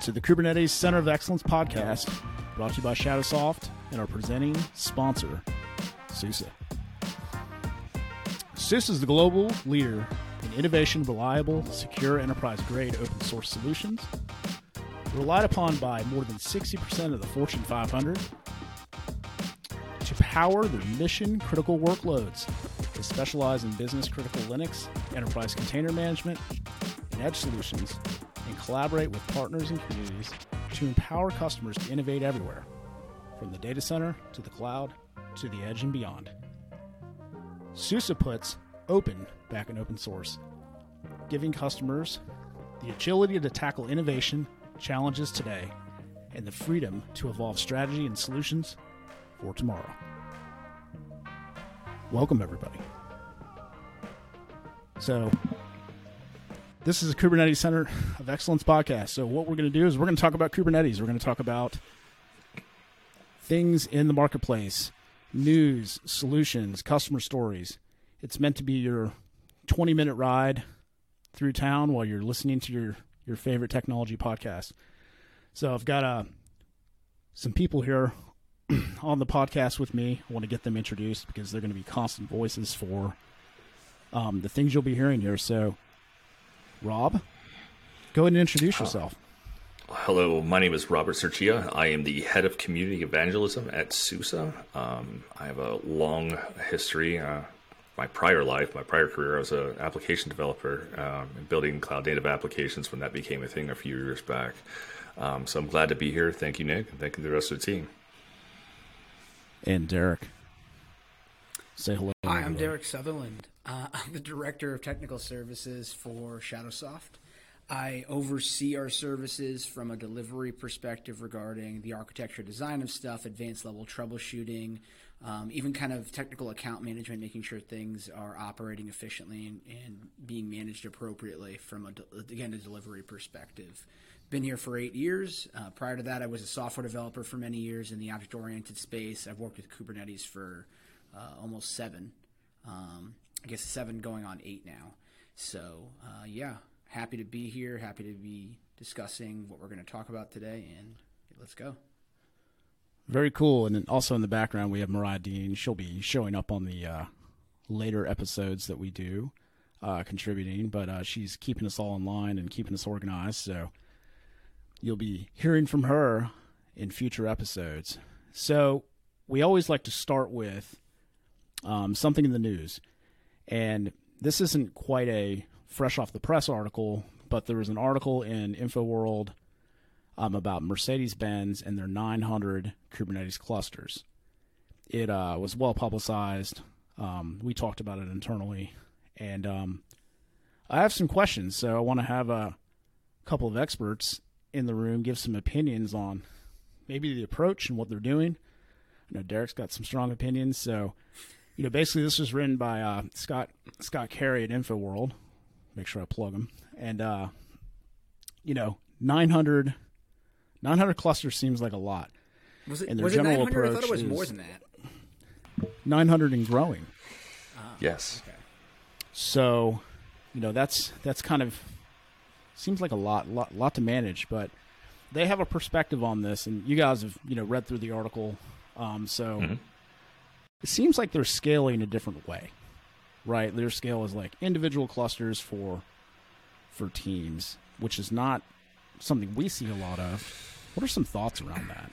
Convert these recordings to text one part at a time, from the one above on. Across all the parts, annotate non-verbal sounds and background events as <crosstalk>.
to the Kubernetes Center of Excellence podcast, brought to you by Shadowsoft and our presenting sponsor, SUSE. SUSE is the global leader in innovation, reliable, secure, enterprise grade open source solutions, relied upon by more than 60% of the Fortune 500 to power their mission critical workloads. They specialize in business critical Linux, enterprise container management, and edge solutions, collaborate with partners and communities to empower customers to innovate everywhere, from the data center to the cloud to the edge and beyond. SUSE puts open back in open source, giving customers the agility to tackle innovation challenges today and the freedom to evolve strategy and solutions for tomorrow. Welcome, everybody. So, this is a Kubernetes Center of Excellence podcast. So, what we're going to do is we're going to talk about Kubernetes. We're going to talk about things in the marketplace, news, solutions, customer stories. It's meant to be your 20 minute ride through town while you're listening to your, your favorite technology podcast. So, I've got uh, some people here <clears throat> on the podcast with me. I want to get them introduced because they're going to be constant voices for um, the things you'll be hearing here. So, Rob, go ahead and introduce yourself. Hello, my name is Robert Serchia. I am the head of community evangelism at SUSE. Um, I have a long history. Uh, my prior life, my prior career, I was an application developer um, building cloud native applications when that became a thing a few years back. Um, so I'm glad to be here. Thank you, Nick, and thank you to the rest of the team and Derek. Say hello. Hi, I'm Derek Sutherland. Uh, <laughs> I'm the Director of Technical Services for Shadowsoft. I oversee our services from a delivery perspective regarding the architecture design of stuff, advanced level troubleshooting, um, even kind of technical account management, making sure things are operating efficiently and, and being managed appropriately from, a, again, a delivery perspective. Been here for eight years. Uh, prior to that, I was a software developer for many years in the object oriented space. I've worked with Kubernetes for uh, almost seven. Um, I guess seven going on eight now. So, uh, yeah, happy to be here. Happy to be discussing what we're going to talk about today. And let's go. Very cool. And also in the background, we have Mariah Dean. She'll be showing up on the uh, later episodes that we do, uh, contributing, but uh, she's keeping us all in line and keeping us organized. So you'll be hearing from her in future episodes. So we always like to start with um, something in the news. And this isn't quite a fresh off the press article, but there was an article in InfoWorld um, about Mercedes Benz and their 900 Kubernetes clusters. It uh, was well publicized. Um, we talked about it internally. And um, I have some questions. So I want to have a couple of experts in the room give some opinions on maybe the approach and what they're doing. I know Derek's got some strong opinions, so you know basically this was written by uh, Scott Scott Carey at InfoWorld. Make sure I plug him. And uh, you know 900, 900 clusters seems like a lot. Was it, and their was general it 900? approach I thought it was more than that. 900 and growing. Ah, yes. Okay. So, you know that's that's kind of seems like a lot, lot, lot to manage, but they have a perspective on this, and you guys have you know read through the article, um, so mm-hmm. It seems like they're scaling a different way, right? Their scale is like individual clusters for for teams, which is not something we see a lot of. What are some thoughts around that?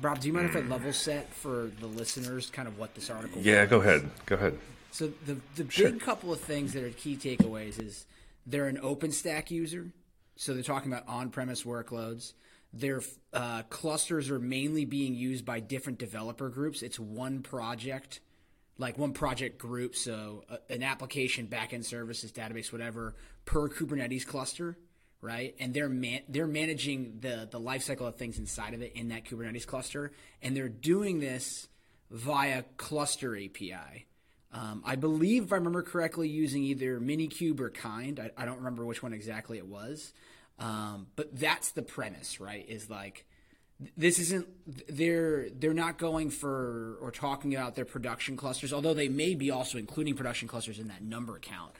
Rob, do you mind if I level set for the listeners kind of what this article? Yeah, was? go ahead. Go ahead. So the the sure. big couple of things that are key takeaways is they're an OpenStack user, so they're talking about on-premise workloads. Their uh, clusters are mainly being used by different developer groups. It's one project, like one project group. So uh, an application, backend services, database, whatever, per Kubernetes cluster, right? And they're man- they're managing the the lifecycle of things inside of it in that Kubernetes cluster, and they're doing this via cluster API. Um, I believe, if I remember correctly, using either Minikube or Kind. I, I don't remember which one exactly it was. Um, but that's the premise, right? Is like this isn't they're they're not going for or talking about their production clusters, although they may be also including production clusters in that number count.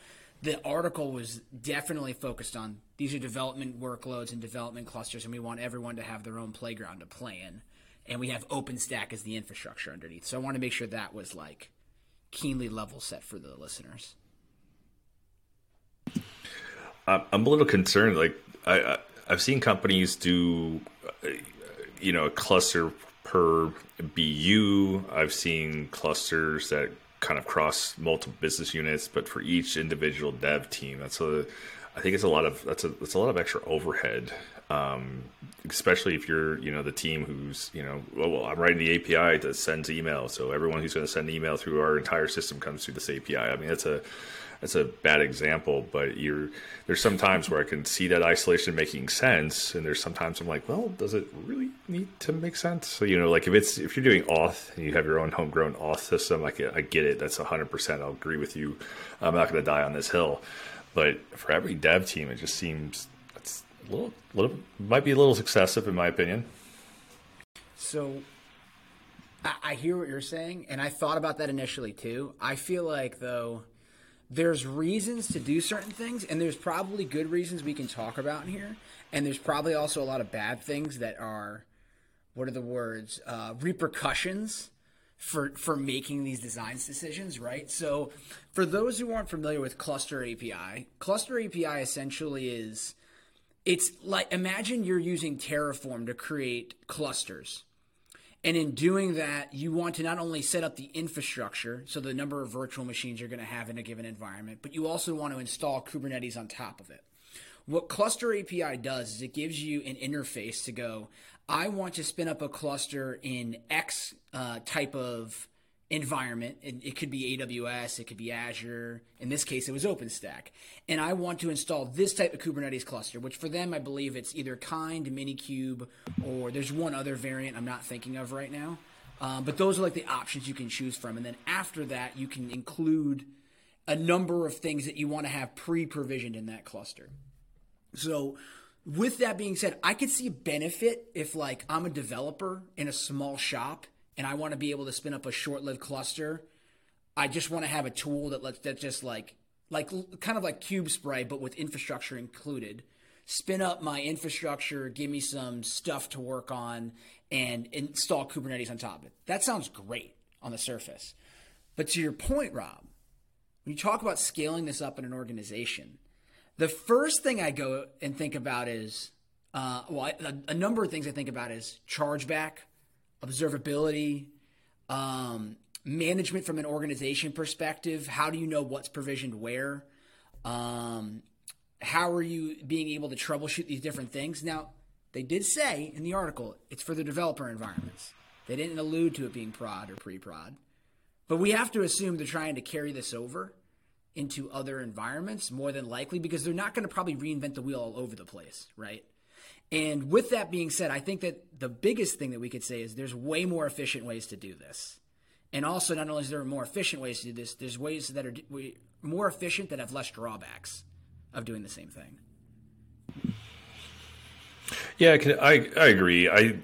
the article was definitely focused on these are development workloads and development clusters, and we want everyone to have their own playground to play in. And we have OpenStack as the infrastructure underneath. So I want to make sure that was like keenly level set for the listeners. I'm a little concerned. Like I, I've seen companies do, you know, a cluster per BU. I've seen clusters that kind of cross multiple business units, but for each individual dev team, that's a, I think it's a lot of that's a that's a lot of extra overhead. Um, especially if you're you know the team who's you know well, well I'm writing the API that sends email, so everyone who's going to send email through our entire system comes through this API. I mean that's a that's a bad example, but you're there's some times where I can see that isolation making sense, and there's sometimes I'm like, well, does it really need to make sense? So you know, like if it's if you're doing auth and you have your own homegrown auth system, get, I get it. That's 100. percent I'll agree with you. I'm not going to die on this hill, but for every dev team, it just seems it's a little, little might be a little excessive in my opinion. So I hear what you're saying, and I thought about that initially too. I feel like though there's reasons to do certain things, and there's probably good reasons we can talk about in here, and there's probably also a lot of bad things that are, what are the words, uh, repercussions for for making these designs decisions, right? So, for those who aren't familiar with Cluster API, Cluster API essentially is it's like imagine you're using Terraform to create clusters and in doing that, you want to not only set up the infrastructure, so the number of virtual machines you're going to have in a given environment, but you also want to install Kubernetes on top of it. What Cluster API does is it gives you an interface to go, I want to spin up a cluster in X uh, type of environment. It, it, could be AWS, it could be Azure. In this case, it was OpenStack. And I want to install this type of Kubernetes cluster, which for them, I believe it's either Kind, Minikube, or there's one other variant I'm not thinking of right now. Um, but those are like the options you can choose from. And then after that, you can include a number of things that you want to have pre provisioned in that cluster. So, with that being said, I could see a benefit if, like, I'm a developer in a small shop and I want to be able to spin up a short-lived cluster, I just want to have a tool that lets that just like like kind of like Kubespray but with infrastructure included. Spin up my infrastructure, give me some stuff to work on, and install Kubernetes on top of it. That sounds great on the surface. But to your point, Rob, when you talk about scaling this up in an organization, the first thing I go and think about is, uh, well, a, a number of things I think about is chargeback observability, um, management from an organization perspective. How do you know what's provisioned where? Um, how are you being able to troubleshoot these different things? Now, they did say in the article it's for the developer environments. They didn't allude to it being prod or pre prod. But we have to assume they're trying to carry this over into other environments more than likely because they're not going to probably reinvent the wheel all over the place, right? And with that being said, I think that the biggest thing that we could say is there's way more efficient ways to do this. And also, not only is there more efficient ways to do this, there's ways that are more efficient that have less drawbacks of doing the same thing. Yeah, I I agree. I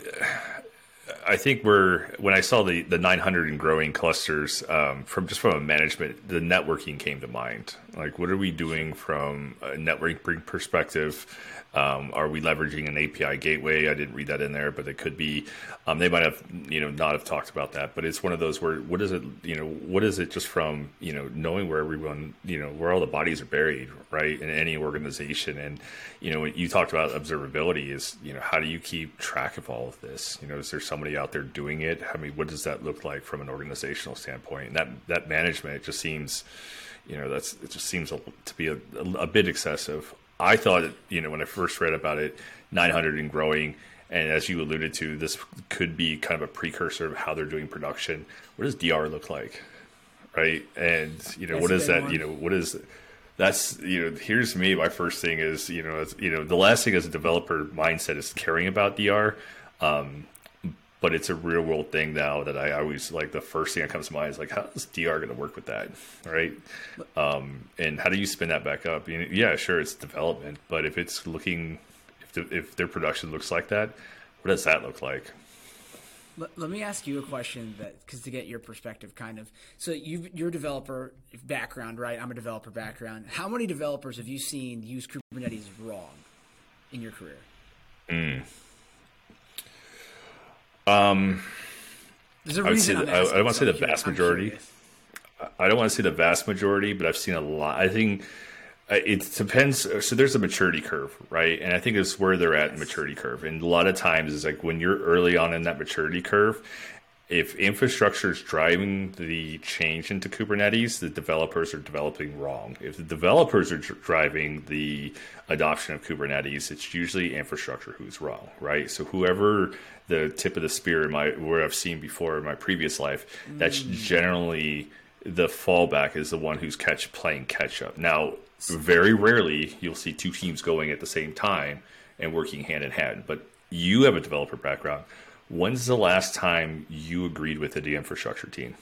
I think we're when I saw the the 900 and growing clusters um, from just from a management, the networking came to mind. Like, what are we doing from a networking perspective? Um, are we leveraging an API gateway? I didn't read that in there, but it could be. Um, they might have, you know, not have talked about that. But it's one of those where what is it? You know, what is it just from you know knowing where everyone, you know, where all the bodies are buried, right, in any organization. And you know, you talked about observability. Is you know, how do you keep track of all of this? You know, is there somebody out there doing it? I mean, what does that look like from an organizational standpoint? And that that management just seems you know that's it just seems to be a, a, bit excessive I thought, you know, when I first read about it, 900 and growing, and as you alluded to, this could be kind of a precursor of how they're doing production. What does DR look like, right? And you know, that's what is that? One. You know, what is that's you know, here's me. My first thing is you know, you know, the last thing as a developer mindset is caring about DR. Um, but it's a real world thing now that I always like the first thing that comes to mind is like how is DR going to work with that, right? Um, and how do you spin that back up? Yeah, sure, it's development, but if it's looking, if the, if their production looks like that, what does that look like? Let, let me ask you a question that because to get your perspective, kind of. So you your developer background, right? I'm a developer background. How many developers have you seen use Kubernetes wrong in your career? Mm. Um, There's a reason I, I, I don't want to say the vast majority. I don't want to say the vast majority, but I've seen a lot. I think uh, it depends. So there's a maturity curve, right? And I think it's where they're at in maturity curve. And a lot of times it's like when you're early on in that maturity curve, if infrastructure is driving the change into Kubernetes, the developers are developing wrong. If the developers are driving the adoption of Kubernetes, it's usually infrastructure who's wrong, right? So whoever the tip of the spear in my where I've seen before in my previous life, mm. that's generally the fallback is the one who's catch playing catch up. Now, very rarely you'll see two teams going at the same time and working hand in hand. But you have a developer background. When's the last time you agreed with the infrastructure team?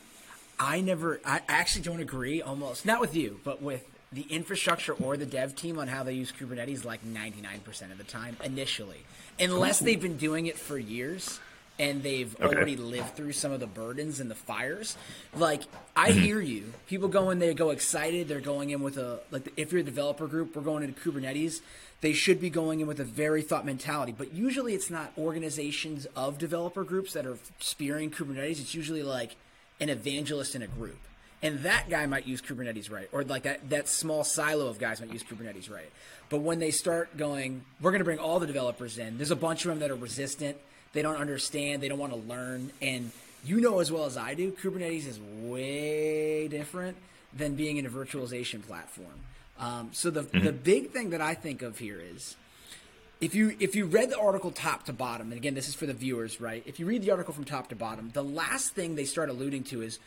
I never. I actually don't agree. Almost not with you, but with the infrastructure or the dev team on how they use Kubernetes. Like ninety nine percent of the time, initially, unless they've been doing it for years and they've okay. already lived through some of the burdens and the fires. Like I mm-hmm. hear you. People go in, they go excited. They're going in with a like if you're a developer group, we're going into Kubernetes. They should be going in with a very thought mentality. But usually, it's not organizations of developer groups that are spearing Kubernetes. It's usually like an evangelist in a group. And that guy might use Kubernetes right, or like that, that small silo of guys might use Kubernetes right. But when they start going, we're going to bring all the developers in. There's a bunch of them that are resistant they don't understand. They don't want to learn. And you know as well as I do, Kubernetes is way different than being in a virtualization platform. Um, so the mm-hmm. the big thing that I think of here is if you if you read the article top to bottom, and again this is for the viewers, right? If you read the article from top to bottom, the last thing they start alluding to is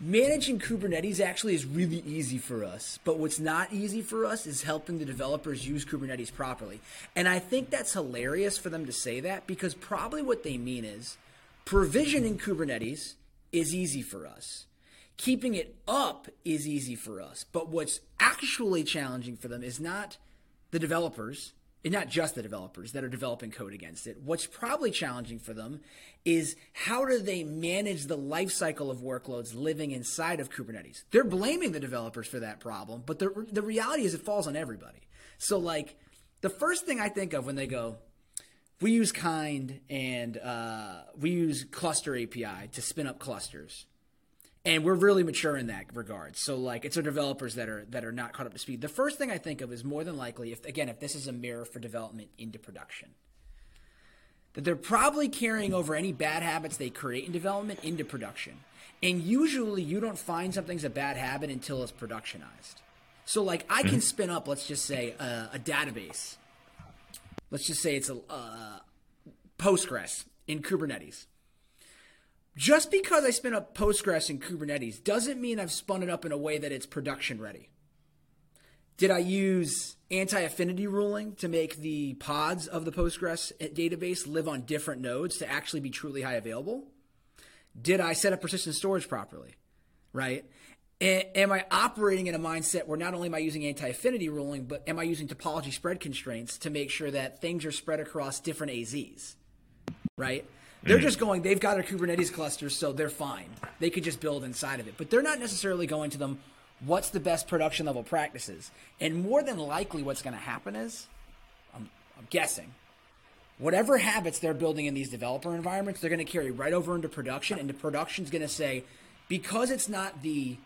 managing Kubernetes actually is really easy for us. But what's not easy for us is helping the developers use Kubernetes properly. And I think that's hilarious for them to say that because probably what they mean is provisioning Kubernetes is easy for us. Keeping it up is easy for us. But what's actually challenging for them is not the developers, and not just the developers that are developing code against it. What's probably challenging for them is how do they manage the life cycle of workloads living inside of Kubernetes? They're blaming the developers for that problem, but the, the reality is it falls on everybody. So, like, the first thing I think of when they go, we use kind and uh, we use cluster API to spin up clusters and we're really mature in that regard. So like it's our developers that are that are not caught up to speed. The first thing I think of is more than likely if again if this is a mirror for development into production. That they're probably carrying over any bad habits they create in development into production. And usually you don't find something's a bad habit until it's productionized. So like I can mm-hmm. spin up let's just say a, a database. Let's just say it's a uh, Postgres in Kubernetes just because I spin up Postgres in Kubernetes doesn't mean I've spun it up in a way that it's production ready. Did I use anti affinity ruling to make the pods of the Postgres database live on different nodes to actually be truly high available? Did I set up persistent storage properly? Right? am I operating in a mindset where not only am I using anti affinity ruling, but am I using topology spread constraints to make sure that things are spread across different AZs? Right? They're mm. just going, they've got a Kubernetes cluster, so they're fine. They could just build inside of it. But they're not necessarily going to them, what's the best production level practices? And more than likely, what's going to happen is, I'm, I'm guessing, whatever habits they're building in these developer environments, they're going to carry right over into production. And the production's going to say, because it's not the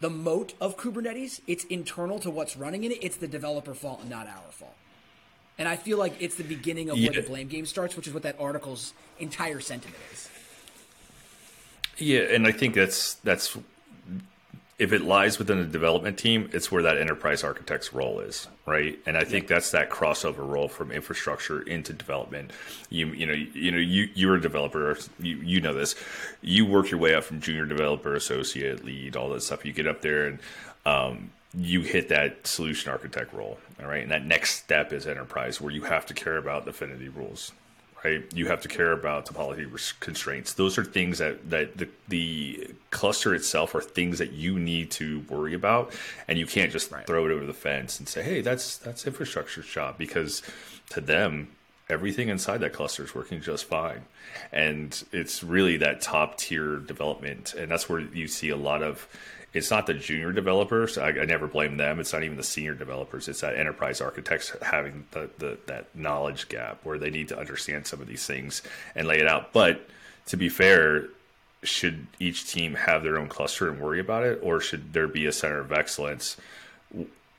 the moat of Kubernetes, it's internal to what's running in it. It's the developer fault and not our fault. And I feel like it's the beginning of yeah. where the blame game starts, which is what that article's entire sentiment is. Yeah, and I think that's that's if it lies within the development team, it's where that enterprise architect's role is, right? And I think yeah. that's that crossover role from infrastructure into development. You you know you know you you're a developer, you you know this. You work your way up from junior developer, associate, lead, all that stuff. You get up there and um, you hit that solution architect role, all right? And that next step is enterprise, where you have to care about affinity rules, right? You have to care about topology constraints. Those are things that that the, the cluster itself are things that you need to worry about, and you can't just right. throw it over the fence and say, "Hey, that's that's infrastructure's job," because to them, everything inside that cluster is working just fine. And it's really that top tier development. And that's where you see a lot of it's not the junior developers. I, I, never blame them. It's not even the senior developers. It's that enterprise architects having the, the, that knowledge gap where they need to understand some of these things and lay it out. But to be fair, should each team have their own cluster and worry about it, or should there be a center of excellence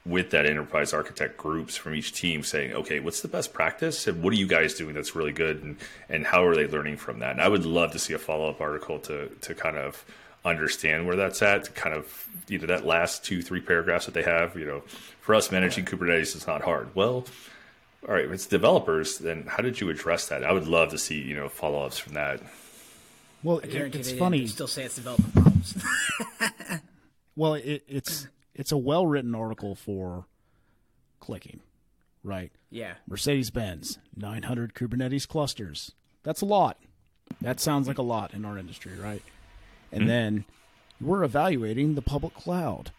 with that enterprise architect groups from each team saying, okay, what's the best practice and what are you guys doing that's really good and, and how are they learning from that? And I would love to see a follow up article to, to kind of understand where that's at, to kind of, you know, that last two, three paragraphs that they have, you know, for us managing Kubernetes is not hard. Well, all right, if it's developers, then how did you address that? I would love to see, you know, follow ups from that. Well, it, it's funny. Still say it's development problems. <laughs> well, it, it's it's a well written article for clicking, right? Yeah. Mercedes Benz, 900 Kubernetes clusters. That's a lot. That sounds like a lot in our industry, right? And mm-hmm. then we're evaluating the public cloud.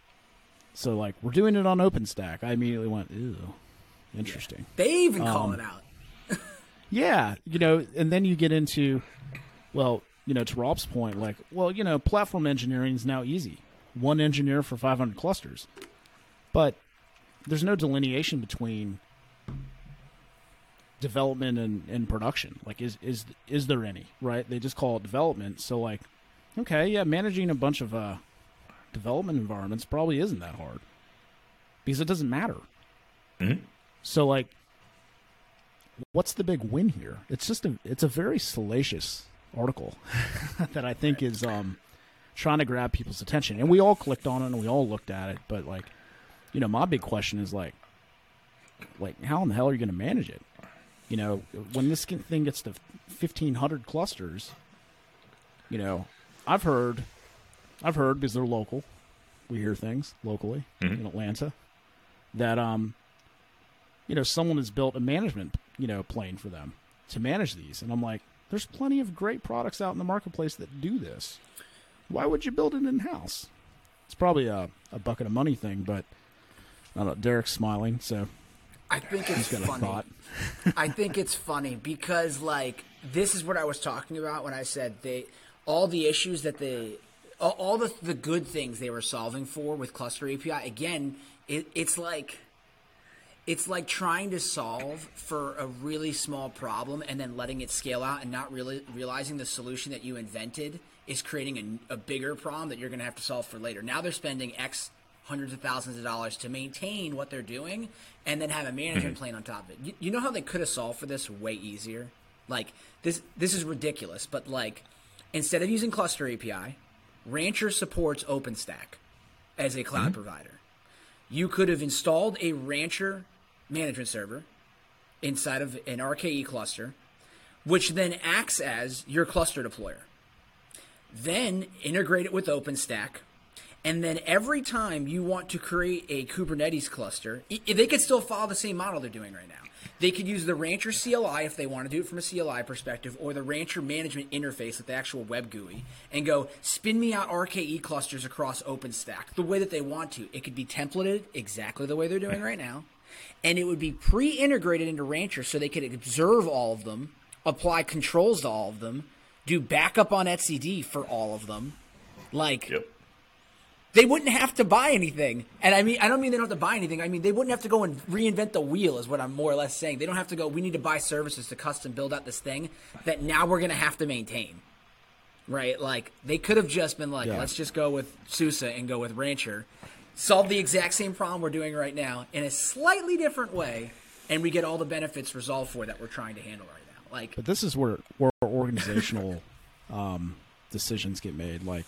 So, like, we're doing it on OpenStack. I immediately went, ew, interesting. Yeah. They even call um, it out. <laughs> yeah. You know, and then you get into, well, you know, to Rob's point, like, well, you know, platform engineering is now easy one engineer for 500 clusters. But there's no delineation between development and, and production. Like, is is is there any? Right? They just call it development. So, like, okay, yeah, managing a bunch of uh, development environments probably isn't that hard because it doesn't matter. Mm-hmm. So, like, what's the big win here? It's just a it's a very salacious article <laughs> that I think is um trying to grab people's attention. And we all clicked on it and we all looked at it. But like, you know, my big question is like, like how in the hell are you going to manage it? You know, when this thing gets to fifteen hundred clusters, you know, I've heard, I've heard because they're local. We hear things locally mm-hmm. in Atlanta that um, you know, someone has built a management you know plane for them to manage these, and I'm like, there's plenty of great products out in the marketplace that do this why would you build it in house? It's probably a, a bucket of money thing, but I don't know. Derek's smiling, so I think it's funny. I think it's funny because like this is what I was talking about when I said they all the issues that they all, all the the good things they were solving for with cluster API. Again, it, it's like it's like trying to solve for a really small problem and then letting it scale out and not really realizing the solution that you invented is creating a, a bigger problem that you're going to have to solve for later. Now they're spending X hundreds of thousands of dollars to maintain what they're doing and then have a management mm-hmm. plan on top of it. You, you know how they could have solved for this way easier? Like this this is ridiculous, but like instead of using cluster API, Rancher supports OpenStack as a cloud mm-hmm. provider. You could have installed a Rancher management server inside of an RKE cluster, which then acts as your cluster deployer then integrate it with OpenStack. And then every time you want to create a Kubernetes cluster, they could still follow the same model they're doing right now. They could use the Rancher CLI if they want to do it from a CLI perspective, or the Rancher management interface with the actual web GUI, and go spin me out RKE clusters across OpenStack the way that they want to. It could be templated exactly the way they're doing right now, and it would be pre integrated into Rancher so they could observe all of them, apply controls to all of them, do backup on etcd for all of them. Like, yep. They wouldn't have to buy anything. And I mean, I don't mean they don't have to buy anything. I mean, they wouldn't have to go and reinvent the wheel, is what I'm more or less saying. They don't have to go, we need to buy services to custom build out this thing that now we're going to have to maintain. Right? Like, they could have just been like, yeah. let's just go with SUSE and go with Rancher, solve the exact same problem we're doing right now in a slightly different way, and we get all the benefits resolved for that we're trying to handle right now. Like, but this is where where organizational <laughs> um, decisions get made. Like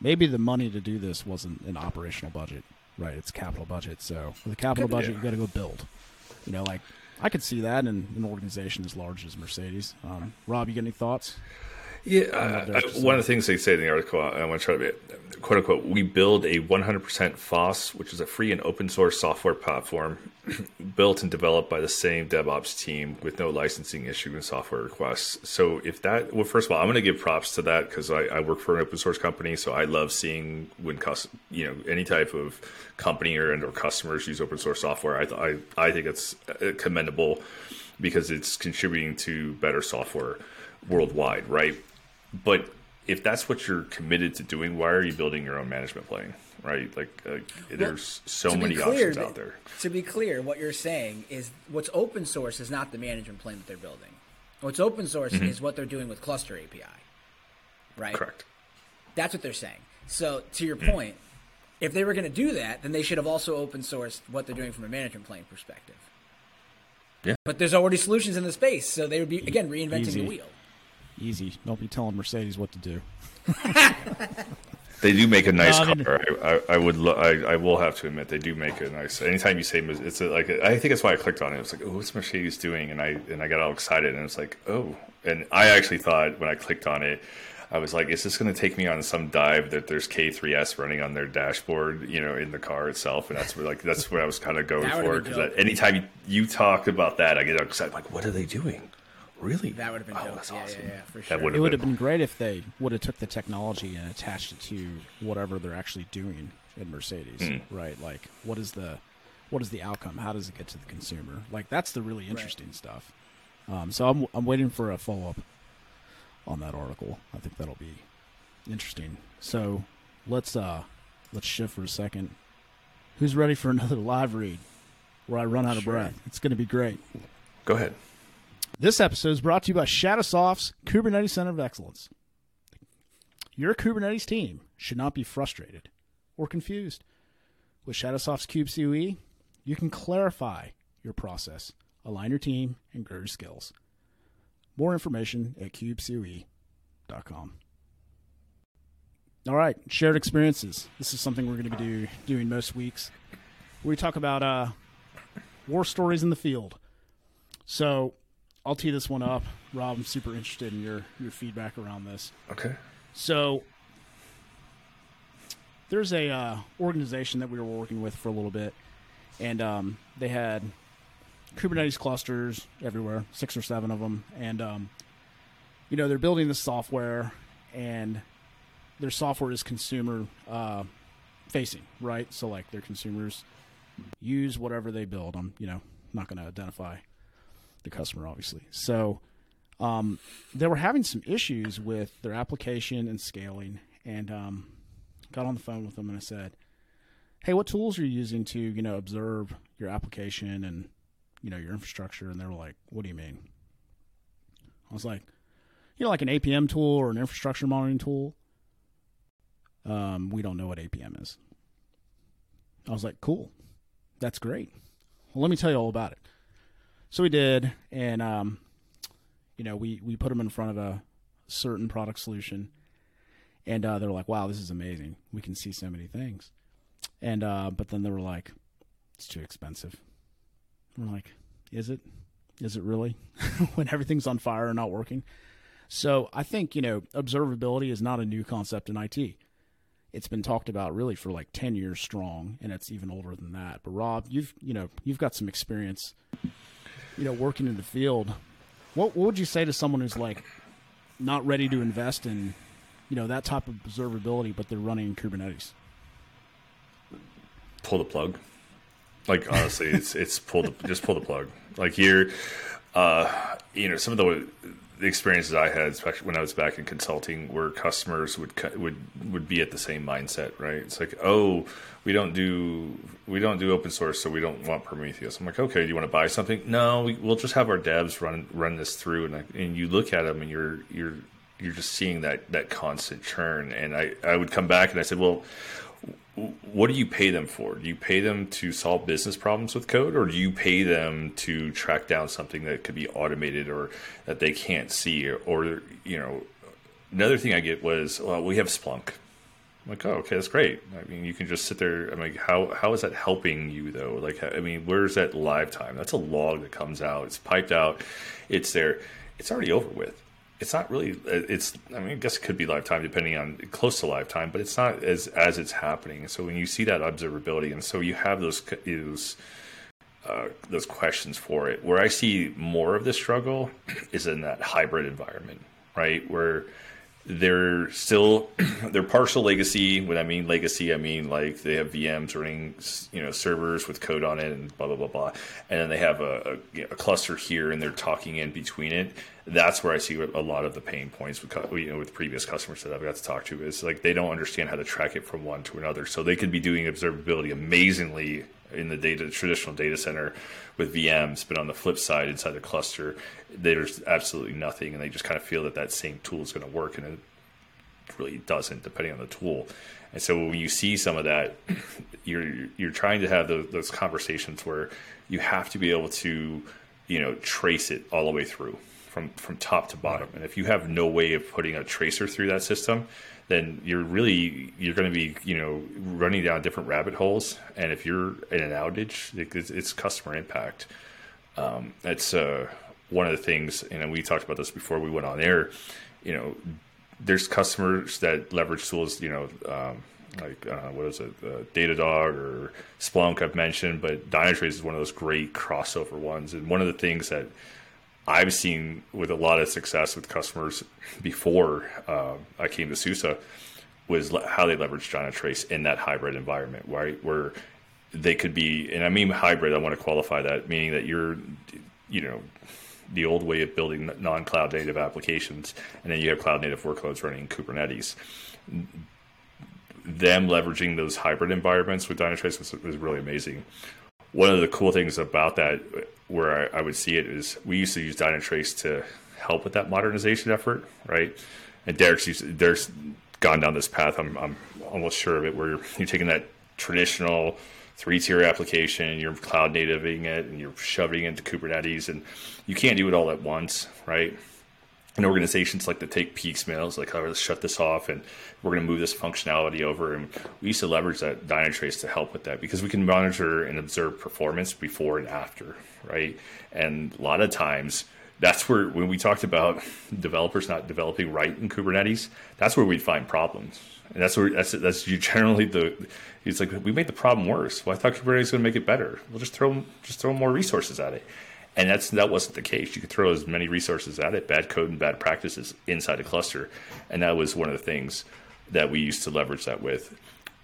maybe the money to do this wasn't an operational budget, right? It's capital budget. So with a capital budget, yeah. you got to go build. You know, like I could see that in an organization as large as Mercedes. Um, Rob, you got any thoughts? Yeah, uh, one of the things they say in the article, I want to try to be quote unquote, we build a 100% FOSS, which is a free and open source software platform <clears throat> built and developed by the same DevOps team with no licensing issue and software requests. So if that, well, first of all, I'm going to give props to that because I, I, work for an open source company, so I love seeing when you know any type of company or and or customers use open source software. I I, I think it's uh, commendable. because it's contributing to better software worldwide, right? But if that's what you're committed to doing, why are you building your own management plane? Right? Like, uh, there's so many clear, options out there. To be clear, what you're saying is what's open source is not the management plane that they're building. What's open source mm-hmm. is what they're doing with Cluster API. Right? Correct. That's what they're saying. So, to your mm. point, if they were going to do that, then they should have also open sourced what they're doing from a management plane perspective. Yeah. But there's already solutions in the space, so they would be again reinventing Easy. the wheel. Easy. Don't be telling Mercedes what to do. <laughs> they do make a nice no, I mean, car. I, I, I would. Lo- I, I will have to admit they do make a nice. Anytime you say it's a, like, I think that's why I clicked on it. It's like, oh, what's Mercedes doing? And I and I got all excited, and it's like, oh. And I actually thought when I clicked on it, I was like, is this going to take me on some dive that there's K3S running on their dashboard, you know, in the car itself? And that's what, like that's what I was kind of going for because anytime you, you talk about that, I get excited. Like, what are they doing? Really? That would have been oh, dope. Yeah, awesome. yeah, yeah, for sure. It would have been great if they would have took the technology and attached it to whatever they're actually doing in Mercedes, mm. right? Like, what is the what is the outcome? How does it get to the consumer? Like, that's the really interesting right. stuff. Um, so I'm I'm waiting for a follow up on that article. I think that'll be interesting. So let's uh let's shift for a second. Who's ready for another <laughs> live read where I run out of breath? It's going to be great. Go ahead. This episode is brought to you by Shadowsoft's Kubernetes Center of Excellence. Your Kubernetes team should not be frustrated or confused. With Shadowsoft's kubectl, you can clarify your process, align your team, and grow your skills. More information at kubectl.com. All right, shared experiences. This is something we're going to be do, doing most weeks. We talk about uh, war stories in the field. So I'll tee this one up. Rob, I'm super interested in your, your feedback around this. Okay. So there's a uh, organization that we were working with for a little bit, and um, they had Kubernetes clusters everywhere, six or seven of them, and um, you know they're building this software, and their software is consumer uh, facing, right? So like their consumers use whatever they build. I'm you know not going to identify the customer obviously. So um, they were having some issues with their application and scaling, and um, got on the phone with them and I said, "Hey, what tools are you using to you know observe your application and you know, your infrastructure. And they were like, what do you mean? I was like, you know, like an APM tool or an infrastructure monitoring tool. Um, we don't know what APM is. I was like, cool. That's great. Well, let me tell you all about it. So we did, and um, you know, we we put them in front of a certain product solution, and uh, they were like, "Wow, this is amazing. We can see so many things." And uh, but then they were like, "It's too expensive." I'm like, is it? Is it really? <laughs> when everything's on fire and not working? So I think, you know, observability is not a new concept in IT. It's been talked about really for like 10 years strong, and it's even older than that. But Rob, you've, you know, you've got some experience, you know, working in the field. What, what would you say to someone who's like not ready to invest in, you know, that type of observability, but they're running Kubernetes? Pull the plug. Like honestly, it's it's pull the, just pull the plug. Like here, uh, you know, some of the, the experiences I had, especially when I was back in consulting, where customers would would would be at the same mindset, right? It's like, oh, we don't do we don't do open source, so we don't want Prometheus. I'm like, okay, do you want to buy something? No, we, will just have our devs run run this through, and I, and you look at them, and you're you're you're just seeing that that constant churn. And I I would come back and I said, well what do you pay them for? Do you pay them to solve business problems with code, or do you pay them to track down something that could be automated or that they can't see? Or, or you know, another thing I get was, well, we have Splunk. I'm like, oh, okay, that's great. I mean, you can just sit there. I'm like, how how is that helping you though? Like, I mean, where's that live time? That's a log that comes out. It's piped out. It's there. It's already over with it's not really it's i mean i guess it could be lifetime depending on close to lifetime but it's not as as it's happening. So when you see that observability and so you have those those uh, those questions for it. Where i see more of the struggle is in that hybrid environment right? Where they're still <clears throat> they're partial legacy. When I mean legacy, I mean like they have VMs running, you know, servers with code on it and blah blah blah blah, and then they have a, a, a cluster here and they're talking in between it. That's where I see a lot of the pain points with you know with previous customers that I've got to talk to is like they don't understand how to track it from one to another. So they could be doing observability amazingly in the data traditional data center with VMs, but on the flip side, inside the cluster, there's absolutely nothing, and they just kind of feel that that same tool is going to work, and it really doesn't, depending on the tool. And so when you see some of that, <clears throat> you're you're trying to have those, those conversations where you have to be able to, you know, trace it all the way through from from top to bottom. And if you have no way of putting a tracer through that system, then you're really you're going to be you know running down different rabbit holes. And if you're in an outage, it's, it's customer impact. Um, that's uh, one of the things, and we talked about this before we went on air. You know, there's customers that leverage tools. You know. Um, like uh, what is it, uh, Datadog or Splunk I've mentioned, but Dynatrace is one of those great crossover ones. And one of the things that I've seen with a lot of success with customers before uh, I came to SUSE was how they leverage Dynatrace in that hybrid environment, right? Where they could be, and I mean hybrid. I want to qualify that, meaning that you're, you know, the old way of building non-cloud native applications, and then you have cloud native workloads running in Kubernetes. Them leveraging those hybrid environments with Dynatrace was, was really amazing. One of the cool things about that where I, I, would see it is we used to use Dynatrace to help with that modernization effort, right? And Derek's used, Derek's gone down this path. I'm, I'm almost sure of it, where you're, you're taking that traditional three tier application, you're cloud nativing it, and you're shoving it into Kubernetes, and you can't do it all at once, right? and organizations like to take piecemeals, like, oh, let's shut this off and we're going to move this functionality over. And we used to leverage that Dynatrace to help with that because we can monitor and observe performance before and after, right? And a lot of times, that's where when we talked about developers not developing right in Kubernetes, that's where we'd find problems. And that's where that's that's generally the it's like we made the problem worse. Well, I thought Kubernetes was going to make it better. We'll just throw just throw more resources at it and that's that wasn't the case. You could throw as many resources at it, bad code and bad practices inside a cluster, and that was one of the things that we used to leverage that with.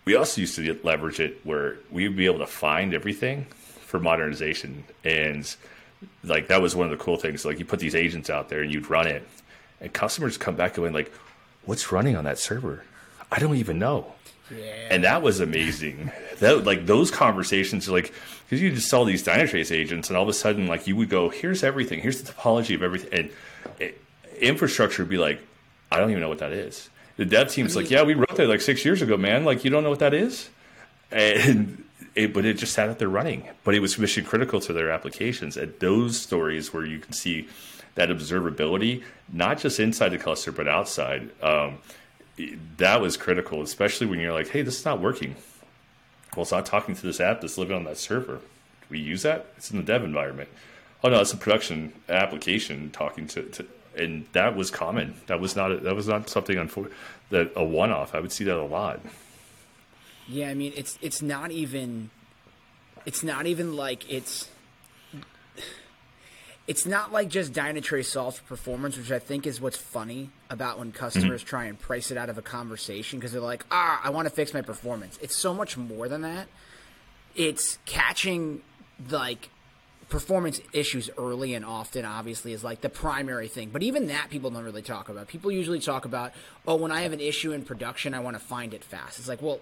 We also used to leverage it where we'd be able to find everything for modernization, and like that was one of the cool things. Like you put these agents out there and you'd run it, and customers come back going like, "What's running on that server? I don't even know." Yeah. And that was amazing. that like those conversations, like because you just saw these Dynatrace agents, and all of a sudden, like you would go, "Here's everything. Here's the topology of everything," and it, infrastructure would be like, "I don't even know what that is." The dev team's I mean, like, mm. "Yeah, we wrote that like six years ago, man. Like you don't know what that is," and it, but it just sat out there running. But it was mission critical to their applications. And those stories where you can see that observability, not just inside the cluster but outside. Um, that was critical, especially when you're like, hey, this is not working. Well, it's not talking to this app that's living on that server. Do we use that? It's in the dev environment. Oh no, it's a production application talking to, to and that was common. That was not a, that was not something unfor- that a one off. I would see that a lot. Yeah, I mean it's it's not even it's not even like it's it's not like just Dynatrace solves for performance, which I think is what's funny about when customers mm-hmm. try and price it out of a conversation because they're like, ah, I want to fix my performance. It's so much more than that. It's catching like performance issues early and often obviously is like the primary thing but even that people don't really talk about people usually talk about oh when i have an issue in production i want to find it fast it's like well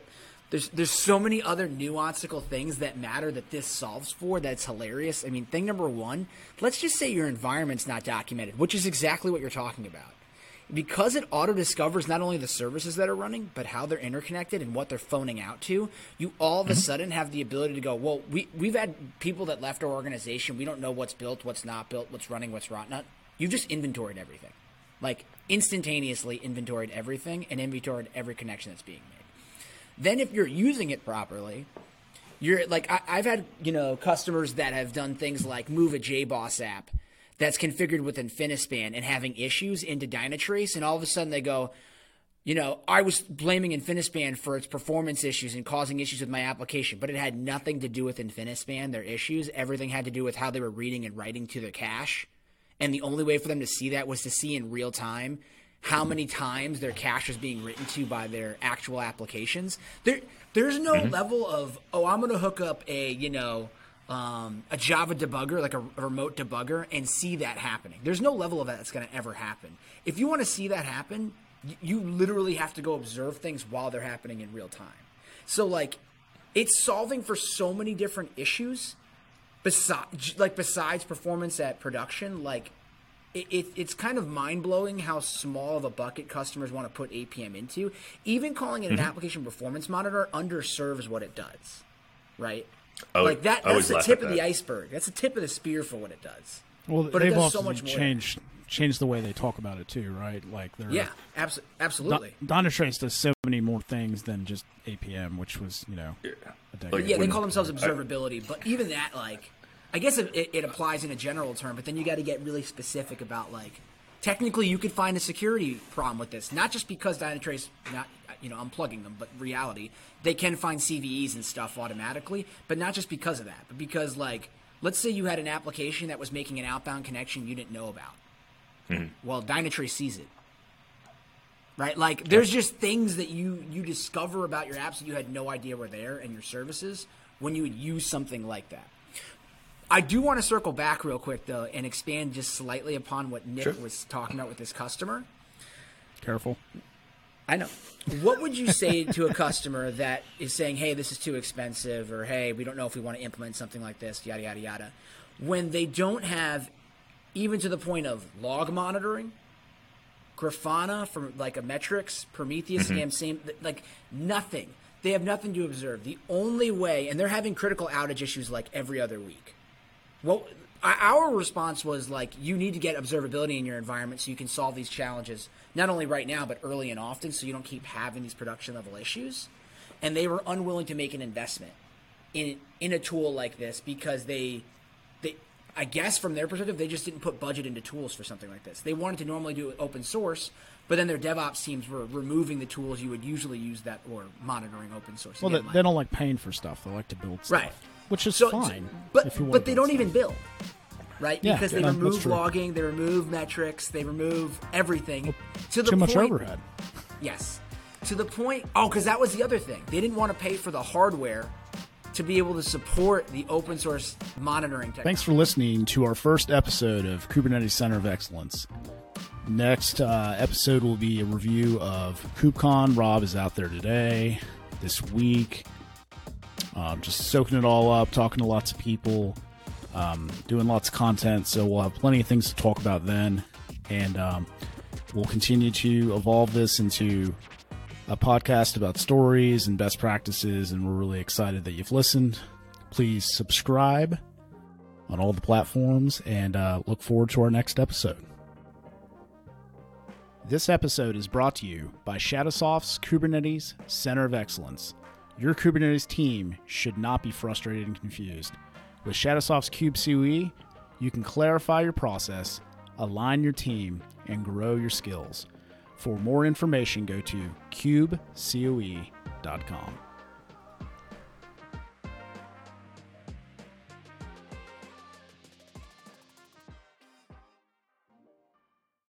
there's there's so many other nuanceical things that matter that this solves for that's hilarious. I mean, thing number one, let's just say your environment's not documented, which is exactly what you're talking about. Because it auto discovers not only the services that are running, but how they're interconnected and what they're phoning out to, you all of mm-hmm. a sudden have the ability to go, well, we, we've had people that left our organization. We don't know what's built, what's not built, what's running, what's not. You've just inventoried everything. Like instantaneously inventoried everything and inventoried every connection that's being made. Then if you're using it properly, you're like I, have had you know customers that have done things like move a JBoss app that's configured with Infinispan and having issues into Dynatrace, and all of a sudden they go, you know, I was blaming Infinispan for its performance issues and causing issues with my application, but it had nothing to do with Infinispan, their issues. Everything had to do with how they were reading and writing to their cache. And the only way for them to see that was to see in real time how many times their cache is being written to by their actual applications. There, there's no mm-hmm. level of oh, I'm going to hook up a you know um, a Java debugger, like a, a, remote debugger, and see that happening. There's no level of that that's going to ever happen. If you want to see that happen, you, you literally have to go observe things while they're happening in real time. So like, it's solving for so many different issues. Besides, like besides performance at production, like it, it, it's kind of mind blowing how small of a bucket customers want to put APM into. Even calling it an mm-hmm. application performance monitor underserves what it does, right? Oh, like that. That's the tip of the iceberg. That's the tip of the spear for what it does. Well, but they've also so much changed changed the way they talk about it too, right? Like they're yeah, abso- absolutely. Dynatrace does so many more things than just APM, which was you know, yeah, like yeah they call themselves observability, I, but even that like I guess it, it, applies in a general term, but then you got to get really specific about like technically you could find a security problem with this, not just because Dynatrace, not you know I'm them, but reality they can find CVEs and stuff automatically, but not just because of that, but because like let's say you had an application that was making an outbound connection you didn't know about. Mm-hmm. Well, Dynatrace sees it. Right? Like there's just things that you you discover about your apps that you had no idea were there and your services when you would use something like that. I do want to circle back real quick though and expand just slightly upon what Nick sure. was talking about with this customer. Careful. I know. What would you say <laughs> to a customer that is saying, "Hey, this is too expensive," or "Hey, we don't know if we want to implement something like this," yada yada yada, when they don't have even to the point of log monitoring, Grafana from like a metrics, Prometheus, mm-hmm. same like nothing. They have nothing to observe. The only way, and they're having critical outage issues like every other week. Well, our response was like, you need to get observability in your environment so you can solve these challenges, not only right now, but early and often, so you don't keep having these production level issues. And they were unwilling to make an investment in in a tool like this because they, they, I guess from their perspective, they just didn't put budget into tools for something like this. They wanted to normally do it open source, but then their DevOps teams were removing the tools you would usually use that or monitoring open source. Well, they, they, don't like paying for stuff; they like to build stuff. Right which is so, fine. but but they don't even build, right? Yeah, because they remove logging, they remove metrics, they remove everything well, to the too point, much overhead. Yes, to the point. Oh, because that was the other thing. They didn't want to pay for the hardware to be able to support the open source monitoring technology. Thanks for listening to our first episode of Kubernetes Center of Excellence. Next uh, episode will be a review of KubeCon. Rob is out there today, this week um, just soaking it all up, talking to lots of people, um, doing lots of content. So we'll have plenty of things to talk about then, and um, we'll continue to evolve this into a podcast about stories and best practices. And we're really excited that you've listened. Please subscribe on all the platforms, and uh, look forward to our next episode. This episode is brought to you by Shadowsoft's Kubernetes Center of Excellence. Your Kubernetes team should not be frustrated and confused. With Shadowsoft's Kube COE, you can clarify your process, align your team, and grow your skills. For more information, go to kubecoe.com.